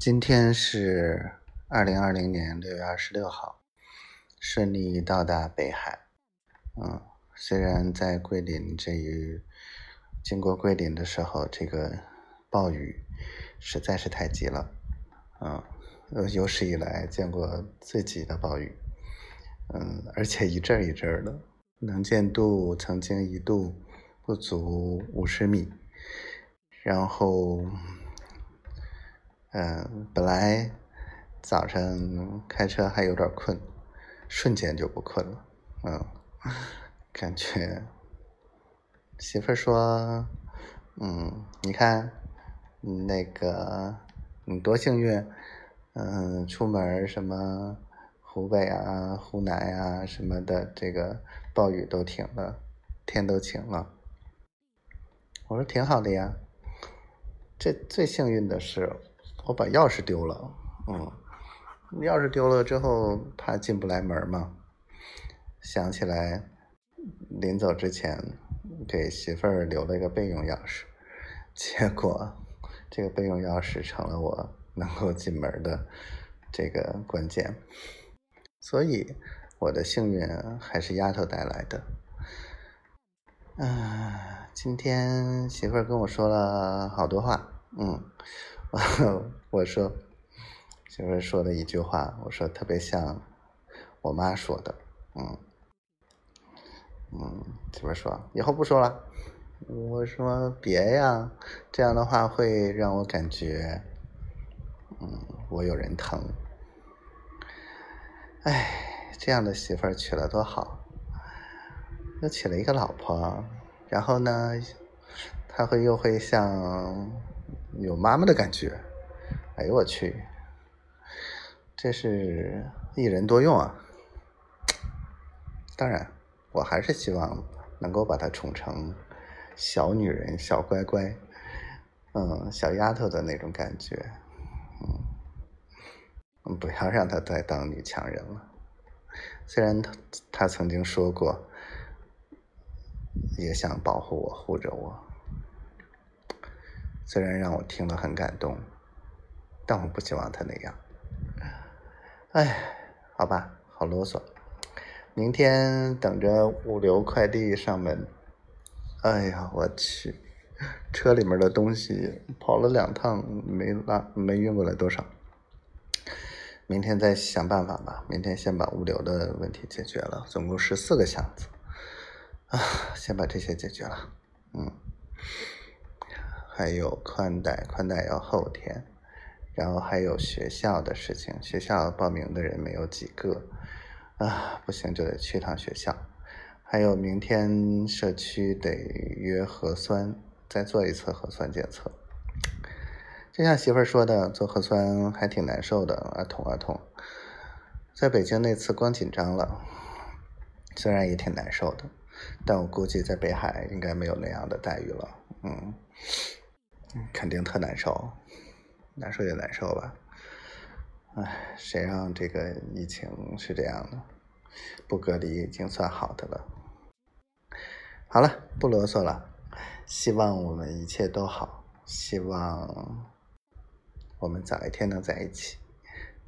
今天是二零二零年六月二十六号，顺利到达北海。嗯，虽然在桂林这一经过桂林的时候，这个暴雨实在是太急了。嗯，有史以来见过最急的暴雨。嗯，而且一阵一阵的，能见度曾经一度不足五十米，然后。嗯，本来早上开车还有点困，瞬间就不困了。嗯，感觉媳妇说：“嗯，你看，那个你多幸运，嗯，出门什么湖北啊、湖南啊什么的，这个暴雨都停了，天都晴了。”我说：“挺好的呀，这最幸运的是。”我把钥匙丢了，嗯，钥匙丢了之后怕进不来门嘛，想起来临走之前给媳妇儿留了一个备用钥匙，结果这个备用钥匙成了我能够进门的这个关键，所以我的幸运还是丫头带来的。嗯，今天媳妇儿跟我说了好多话，嗯。我 我说，媳妇说的一句话，我说特别像我妈说的，嗯，嗯，媳妇说以后不说了。我说别呀，这样的话会让我感觉，嗯，我有人疼。哎，这样的媳妇娶了多好，又娶了一个老婆，然后呢，他会又会像。有妈妈的感觉，哎呦我去，这是一人多用啊！当然，我还是希望能够把她宠成小女人、小乖乖，嗯，小丫头的那种感觉，嗯，不要让她再当女强人了。虽然她她曾经说过，也想保护我、护着我。虽然让我听了很感动，但我不希望他那样。哎，好吧，好啰嗦。明天等着物流快递上门。哎呀，我去，车里面的东西跑了两趟没拉没运过来多少。明天再想办法吧。明天先把物流的问题解决了，总共十四个箱子啊，先把这些解决了。嗯。还有宽带，宽带要后天，然后还有学校的事情，学校报名的人没有几个，啊，不行就得去趟学校。还有明天社区得约核酸，再做一次核酸检测。就像媳妇儿说的，做核酸还挺难受的，啊痛啊痛。在北京那次光紧张了，虽然也挺难受的，但我估计在北海应该没有那样的待遇了，嗯。肯定特难受，难受也难受吧。唉，谁让这个疫情是这样的？不隔离已经算好的了。好了，不啰嗦了。希望我们一切都好，希望我们早一天能在一起。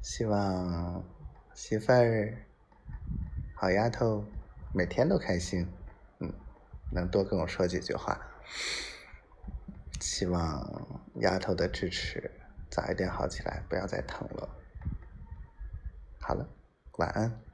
希望媳妇儿、好丫头每天都开心。嗯，能多跟我说几句话。希望丫头的支持早一点好起来，不要再疼了。好了，晚安。